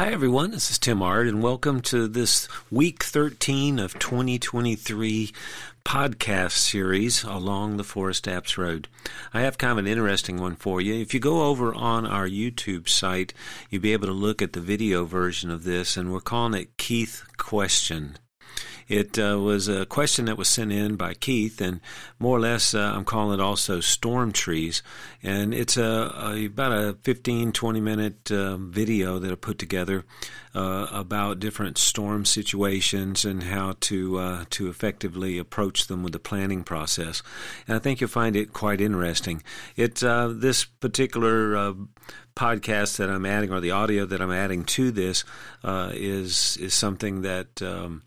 Hi, everyone. This is Tim Ard, and welcome to this week 13 of 2023 podcast series along the Forest Apps Road. I have kind of an interesting one for you. If you go over on our YouTube site, you'll be able to look at the video version of this, and we're calling it Keeth Question. It uh, was a question that was sent in by Keeth, and more or less, uh, I'm calling it also storm trees. And it's a, a about a 15, 20 minute uh, video that I put together uh, about different storm situations and how to uh, to effectively approach them with the planning process. And I think you'll find it quite interesting. It uh, this particular podcast that I'm adding, or the audio that I'm adding to this, is is something that um,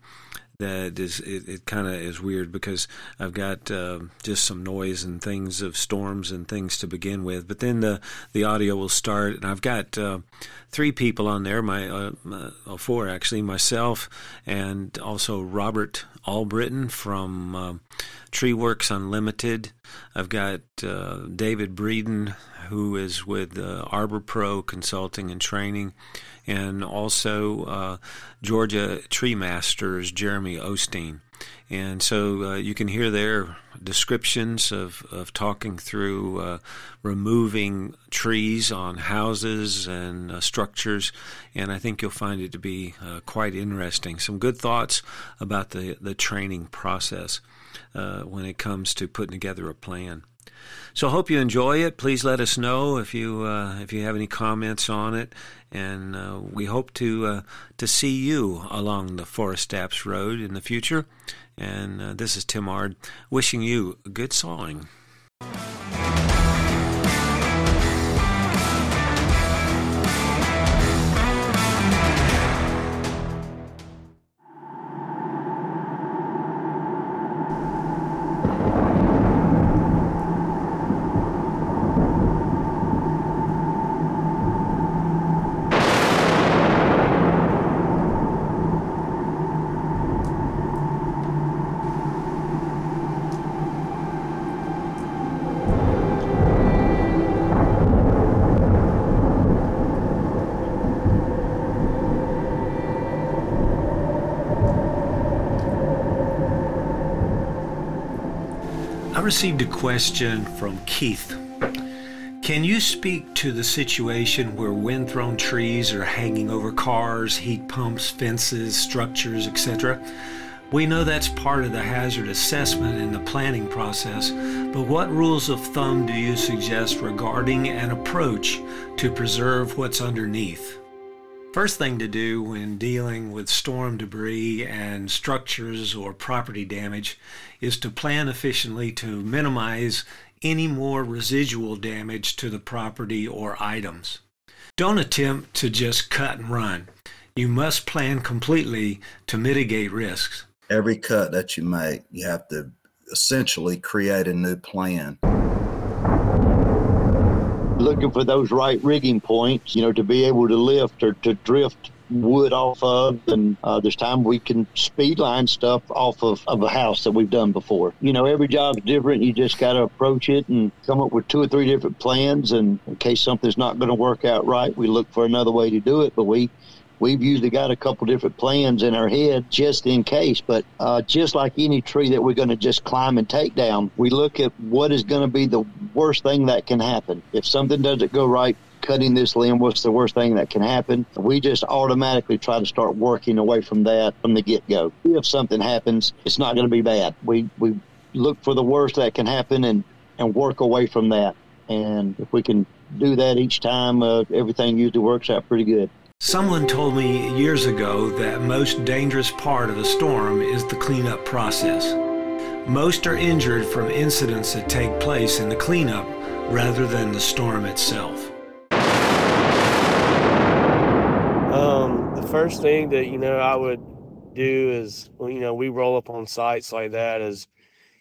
that is it, it kind of is weird because I've got uh, just some noise and things of storms and things to begin with, but then the the audio will start, and I've got uh, three people on there, my, uh, my uh, four actually, myself and also Robert Albritton from uh, TreeWorks Unlimited. I've got uh, David Breeden, who is with Arbor Pro Consulting and Training and also uh, Georgia Tree Masters Jeremy Osteen. And so uh, you can hear their descriptions of, of talking through uh, removing trees on houses and uh, structures, and I think you'll find it to be uh, quite interesting. Some good thoughts about the, the training process uh, when it comes to putting together a plan. So I hope you enjoy it. Please let us know if you uh, if you have any comments on it, and uh, we hope to uh, to see you along the Forest Apps Road in the future. And uh, this is Tim Ard wishing you good sawing. Received a question from Keeth. Can you speak to the situation where wind thrown trees are hanging over cars, heat pumps, fences, structures, etc.? We know that's part of the hazard assessment in the planning process, but what rules of thumb do you suggest regarding an approach to preserve what's underneath? First thing to do when dealing with storm debris and structures or property damage is to plan efficiently to minimize any more residual damage to the property or items. Don't attempt to just cut and run. You must plan completely to mitigate risks. Every cut that you make, you have to essentially create a new plan looking for those right rigging points, you know, to be able to lift or to drift wood off of. And uh, there's time we can speed line stuff off of, of a house that we've done before. You know every job's different. You just got to approach it and come up with two or three different plans. And in case something's not going to work out right we look for another way to do it. But we we've usually got a couple different plans in our head just in case. But uh, just like any tree that we're going to just climb and take down, we look at what is going to be the worst thing that can happen. If something doesn't go right, cutting this limb, what's the worst thing that can happen? We just automatically try to start working away from that from the get go. If something happens, it's not going to be bad. We we look for the worst that can happen and and work away from that. And if we can do that each time, uh, everything usually works out pretty good. Someone told me years ago that most dangerous part of a storm is the cleanup process. Most are injured from incidents that take place in the cleanup rather than the storm itself. Um, the first thing that you know I would do is you know we roll up on sites like that is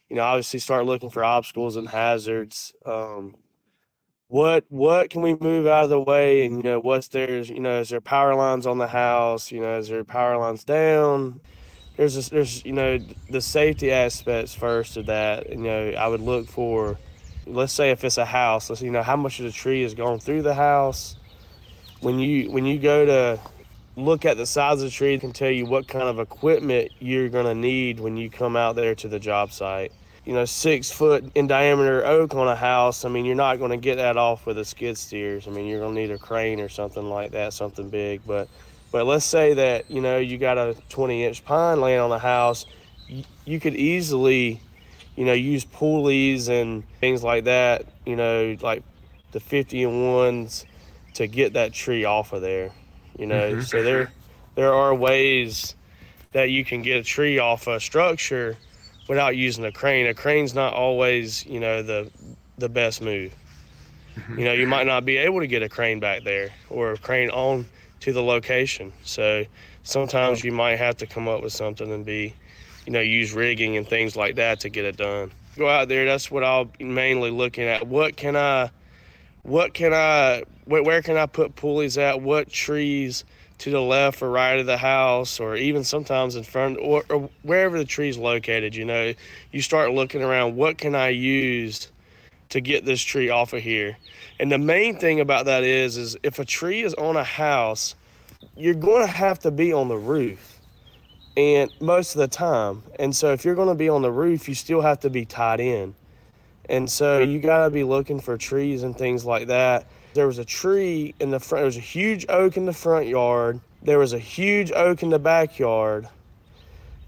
you know obviously start looking for obstacles and hazards. Um, what what can we move out of the way? And you know what's there's you know is there power lines on the house? You know is there power lines down? There's a, there's you know the safety aspects first of that you know i would look for let's say if it's a house let's you know how much of the tree is going through the house? When you when you go to look at the size of the tree it can tell you what kind of equipment you're going to need when you come out there to the job site. You know, six foot in diameter oak on a house, I mean, you're not going to get that off with a skid steers. I mean, you're going to need a crane or something like that, something big. But, but let's say that, you know, you got a 20 inch pine laying on the house, you, you could easily, you know, use pulleys and things like that, you know, like the 50 and ones to get that tree off of there you know mm-hmm. so there there are ways that you can get a tree off a structure without using a crane. A crane's not always you know the the best move. Mm-hmm. you know you might not be able to get a crane back there or a crane on to the location. So sometimes you might have to come up with something and be you know use rigging and things like that to get it done. Go out there that's what i'll be mainly looking at. What can i what can I, where can I put pulleys at? What trees to the left or right of the house, or even sometimes in front, or, or wherever the tree's located? You know, you start looking around. What can I use to get this tree off of here? And the main thing about that is, is if a tree is on a house, you're going to have to be on the roof and most of the time. And so if you're going to be on the roof, you still have to be tied in. And so you got to be looking for trees and things like that. There was a tree in the front, there was a huge oak in the front yard. There was a huge oak in the backyard.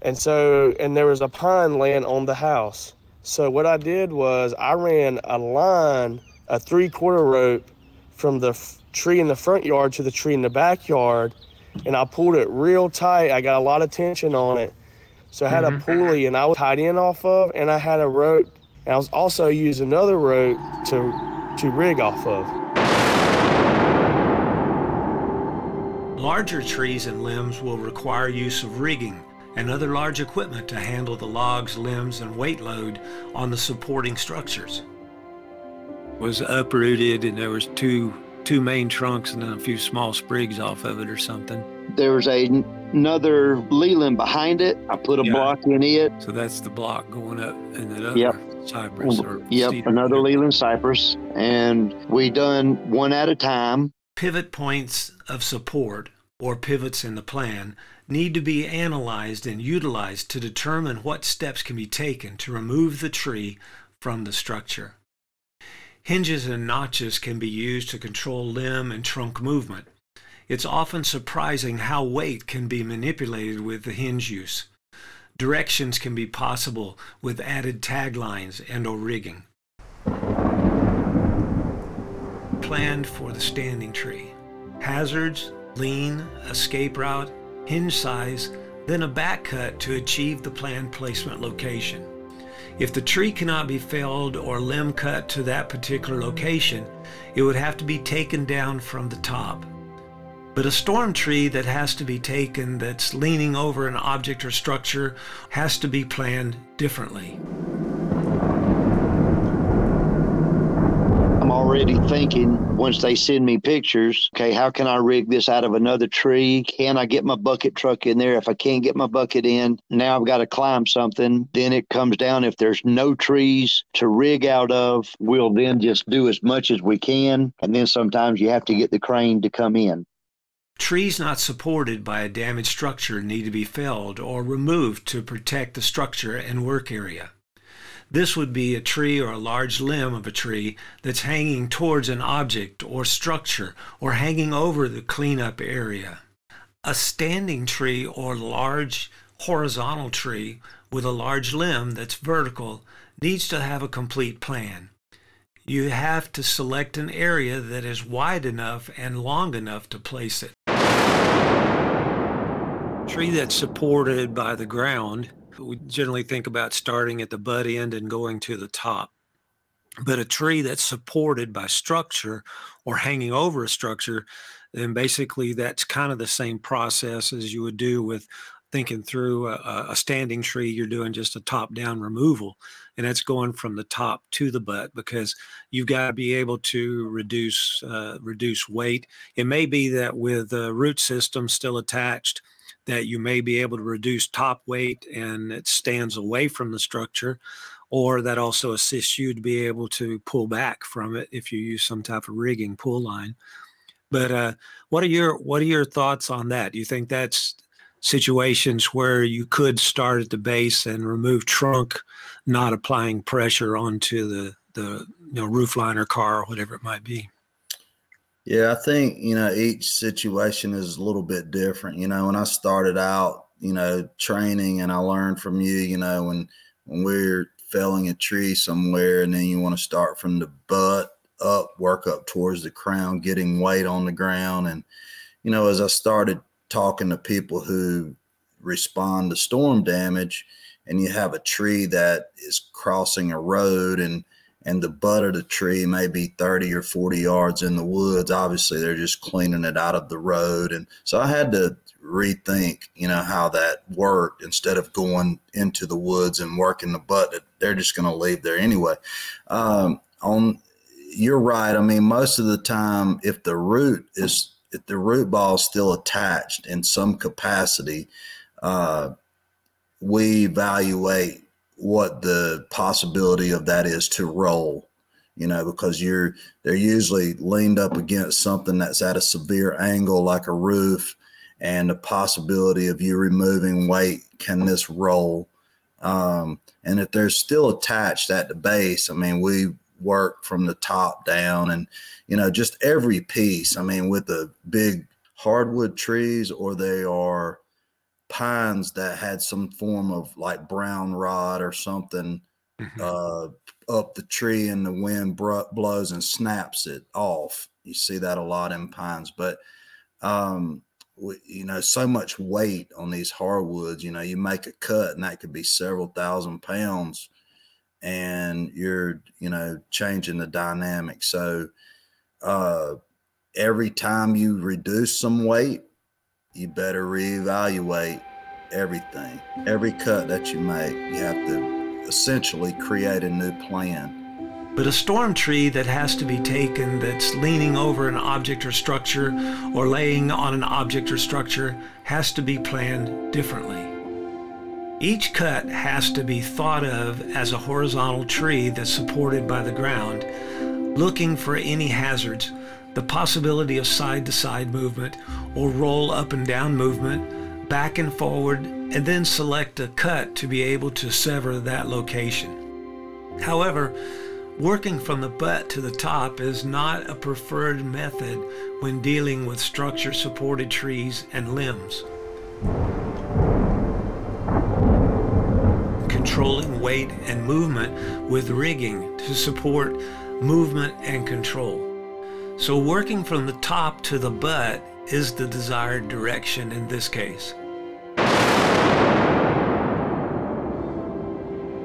And so, and there was a pine laying on the house. So what I did was I ran a line, a three quarter rope from the f- tree in the front yard to the tree in the backyard. And I pulled it real tight. I got a lot of tension on it. So I had mm-hmm. a pulley and I was tied in off of, and I had a rope and I was also use another rope to, to rig off of. Larger trees and limbs will require use of rigging and other large equipment to handle the logs, limbs, and weight load on the supporting structures. Was uprooted and there was two two main trunks and then a few small sprigs off of it or something. There was a, another Leyland behind it. I put a yeah. block in it. So that's the block going up in that other. Yep cypress or yep cedar. another Leyland cypress and we done one at a time pivot points of support or pivots in the plan need to be analyzed and utilized to determine what steps can be taken to remove the tree from the structure hinges and notches can be used to control limb and trunk movement it's often surprising how weight can be manipulated with the hinge use Directions can be possible with added taglines and or rigging. Planned for the standing tree. Hazards, lean, escape route, hinge size, then a back cut to achieve the planned placement location. If the tree cannot be felled or limb cut to that particular location, it would have to be taken down from the top. But a storm tree that has to be taken that's leaning over an object or structure has to be planned differently. Already thinking once they send me pictures, okay, how can I rig this out of another tree? Can I get my bucket truck in there? If I can't get my bucket in, now I've got to climb something. Then it comes down. If there's no trees to rig out of, we'll then just do as much as we can. And then sometimes you have to get the crane to come in. Trees not supported by a damaged structure need to be felled or removed to protect the structure and work area. This would be a tree or a large limb of a tree that's hanging towards an object or structure or hanging over the cleanup area. A standing tree or large horizontal tree with a large limb that's vertical needs to have a complete plan you have to select an area that is wide enough and long enough to place it. Tree that's supported by the ground, we generally think about starting at the butt end and going to the top. But a tree that's supported by structure or hanging over a structure, then basically that's kind of the same process as you would do with thinking through a, a, standing tree, you're doing just a top down removal, and that's going from the top to the butt because you've got to be able to reduce uh, reduce weight. It may be that with the root system still attached, that you may be able to reduce top weight and it stands away from the structure. Or that also assists you to be able to pull back from it if you use some type of rigging pull line. But uh, what are your what are your thoughts on that? Do you think that's situations where you could start at the base and remove trunk, not applying pressure onto the the you know roof liner car or whatever it might be? Yeah, I think you know each situation is a little bit different. You know, when I started out, you know, training, and I learned from you. You know, when when we're felling a tree somewhere, and then you want to start from the butt up, work up towards the crown, getting weight on the ground. And, you know, as I started talking to people who respond to storm damage, and you have a tree that is crossing a road and and the butt of the tree may be 30 or 40 yards in the woods. Obviously they're just cleaning it out of the road. And so i had to rethink you know how that worked instead of going into the woods and working the butt they're just going to leave there anyway. Um, on you're right. I mean, most of the time, if the root is if the root ball is still attached in some capacity, uh, we evaluate what the possibility of that is to roll. You know, because you're they're usually leaned up against something that's at a severe angle, like a roof, and the possibility of you removing weight. Can this roll? Um, and if they're still attached at the base, I mean, we work from the top down and you know just every piece i mean with the big hardwood trees or they are pines that had some form of like brown rot or something mm-hmm. uh, up the tree and the wind br- blows and snaps it off you see that a lot in pines but um, we, you know so much weight on these hardwoods you know you make a cut and that could be several thousand pounds and you're you know changing the dynamic so uh every time you reduce some weight you better reevaluate everything. Every cut that you make you have to essentially create a new plan. But a storm tree that has to be taken that's leaning over an object or structure or laying on an object or structure has to be planned differently. Each cut has to be thought of as a horizontal tree that's supported by the ground, looking for any hazards, the possibility of side to side movement or roll up and down movement, back and forward, and then select a cut to be able to sever that location. However, working from the butt to the top is not a preferred method when dealing with structure supported trees and limbs. controlling weight and movement with rigging to support movement and control. So working from the top to the butt is the desired direction in this case.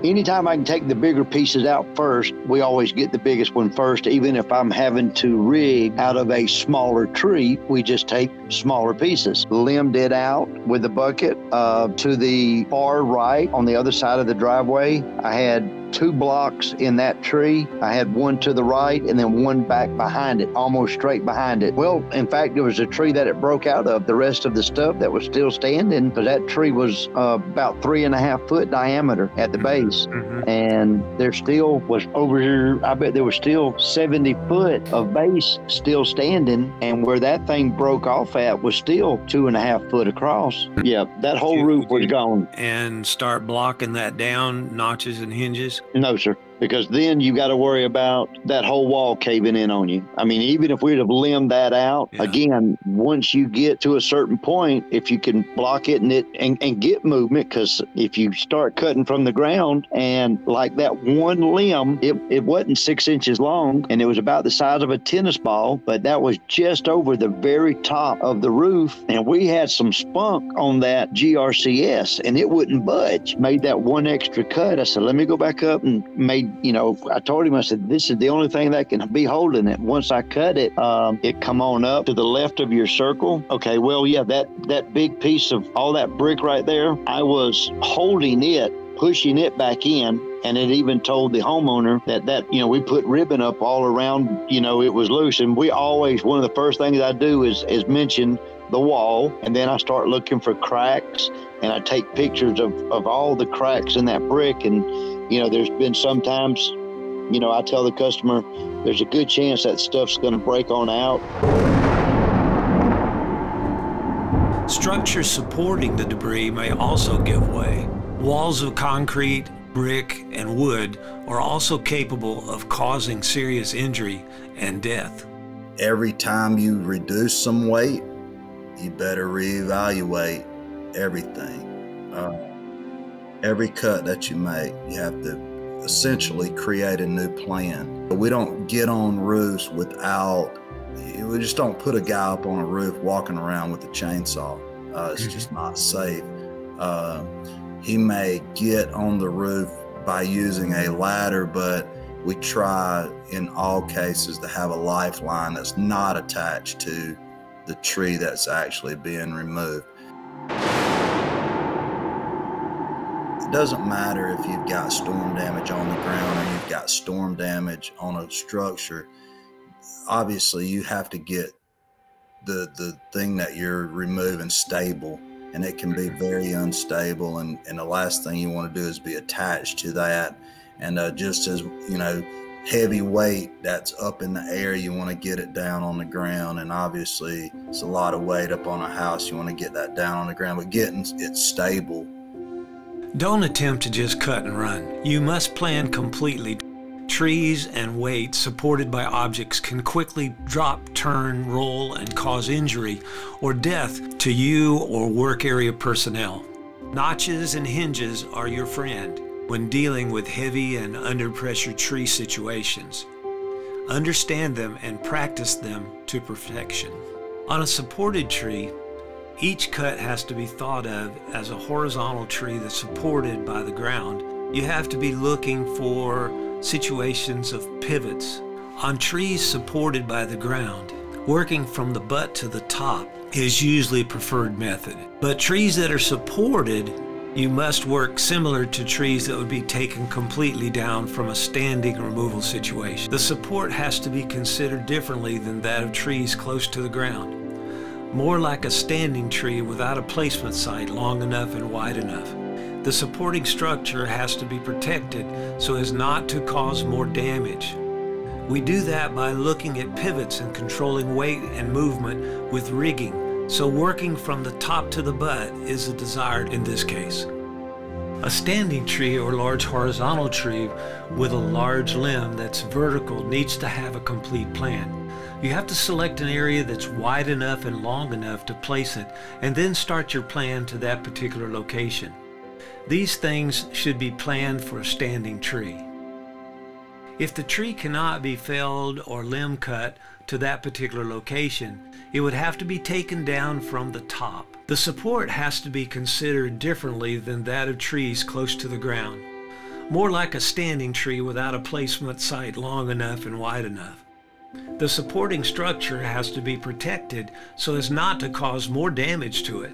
anytime I can take the bigger pieces out first, we always get the biggest one first. Even if I'm having to rig out of a smaller tree, we just take smaller pieces. Limbed it out with the bucket uh, to the far right on the other side of the driveway. I had two blocks in that tree. I had one to the right and then one back behind it, almost straight behind it. Well, in fact, it was a tree that it broke out of. The rest of the stuff that was still standing, because that tree was uh, about three and a half foot diameter at the mm-hmm. base. Mm-hmm. And there still was over here, I bet there was still 70 foot of base still standing. And where that thing broke off at was still two and a half foot across. Yeah, that whole you, roof was gone. And start blocking that down, notches and hinges? No, sir because then you got to worry about that whole wall caving in on you. I mean, even if we'd have limbed that out, yeah. again, once you get to a certain point, if you can block it and it and, and get movement, because if you start cutting from the ground and like that one limb, it, it wasn't six inches long and it was about the size of a tennis ball, but that was just over the very top of the roof. And we had some spunk on that GRCS and it wouldn't budge. Made that one extra cut. I said, let me go back up and made you know, I told him, I said, this is the only thing that can be holding it. Once I cut it, um, it come on up to the left of your circle. Okay, well, yeah, that, that big piece of all that brick right there, I was holding it pushing it back in and it even told the homeowner that that you know we put ribbon up all around you know it was loose and we always one of the first things i do is is mention the wall and then i start looking for cracks and i take pictures of of all the cracks in that brick and you know, there's been sometimes, you know, I tell the customer there's a good chance that stuff's going to break on out. Structures supporting the debris may also give way. Walls of concrete, brick, and wood are also capable of causing serious injury and death. Every time you reduce some weight, you better reevaluate everything. Uh, every cut that you make, you have to essentially create a new plan. We don't get on roofs without, we just don't put a guy up on a roof walking around with a chainsaw. Uh, it's just not safe. Uh, he may get on the roof by using a ladder, but we try in all cases to have a lifeline that's not attached to the tree that's actually being removed. Doesn't matter if you've got storm damage on the ground or you've got storm damage on a structure. Obviously, you have to get the the thing that you're removing stable and it can be very unstable. And, and the last thing you want to do is be attached to that. And uh, just as you know heavy weight that's up in the air you want to get it down on the ground. And obviously it's a lot of weight up on a house you want to get that down on the ground but getting it stable don't attempt to just cut and run you must plan completely trees and weights supported by objects can quickly drop, turn, roll, and cause injury or death to you or work area personnel. Notches and hinges are your friend when dealing with heavy and under pressure tree situations. Understand them and practice them to perfection. On a supported tree, each cut has to be thought of as a horizontal tree that's supported by the ground. You have to be looking for situations of pivots on trees supported by the ground. Working from the butt to the top is usually a preferred method. But trees that are supported, you must work similar to trees that would be taken completely down from a standing removal situation. The support has to be considered differently than that of trees close to the ground. More like a standing tree without a placement site long enough and wide enough. The supporting structure has to be protected so as not to cause more damage. We do that by looking at pivots and controlling weight and movement with rigging, so working from the top to the butt is the desired in this case. A standing tree or large horizontal tree with a large limb that's vertical needs to have a complete plan. You have to select an area that's wide enough and long enough to place it, and then start your plan to that particular location. These things should be planned for a standing tree. If the tree cannot be felled or limb cut to that particular location, it would have to be taken down from the top. The support has to be considered differently than that of trees close to the ground, more like a standing tree without a placement site long enough and wide enough. The supporting structure has to be protected so as not to cause more damage to it.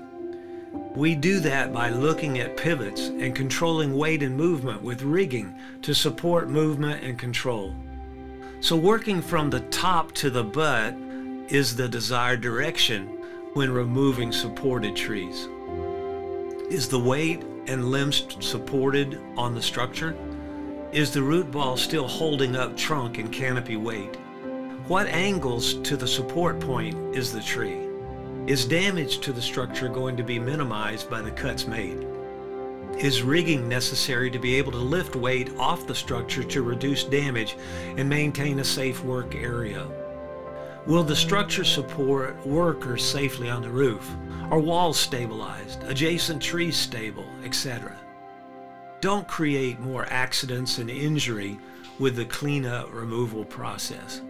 We do that by looking at pivots and controlling weight and movement with rigging to support movement and control. So working from the top to the butt is the desired direction when removing supported trees. Is the weight and limbs supported on the structure? Is the root ball still holding up trunk and canopy weight? What angles to the support point is the tree? Is damage to the structure going to be minimized by the cuts made? Is rigging necessary to be able to lift weight off the structure to reduce damage and maintain a safe work area? Will the structure support workers safely on the roof? Are walls stabilized, adjacent trees stable, etc.? Don't create more accidents and injury with the cleanup removal process.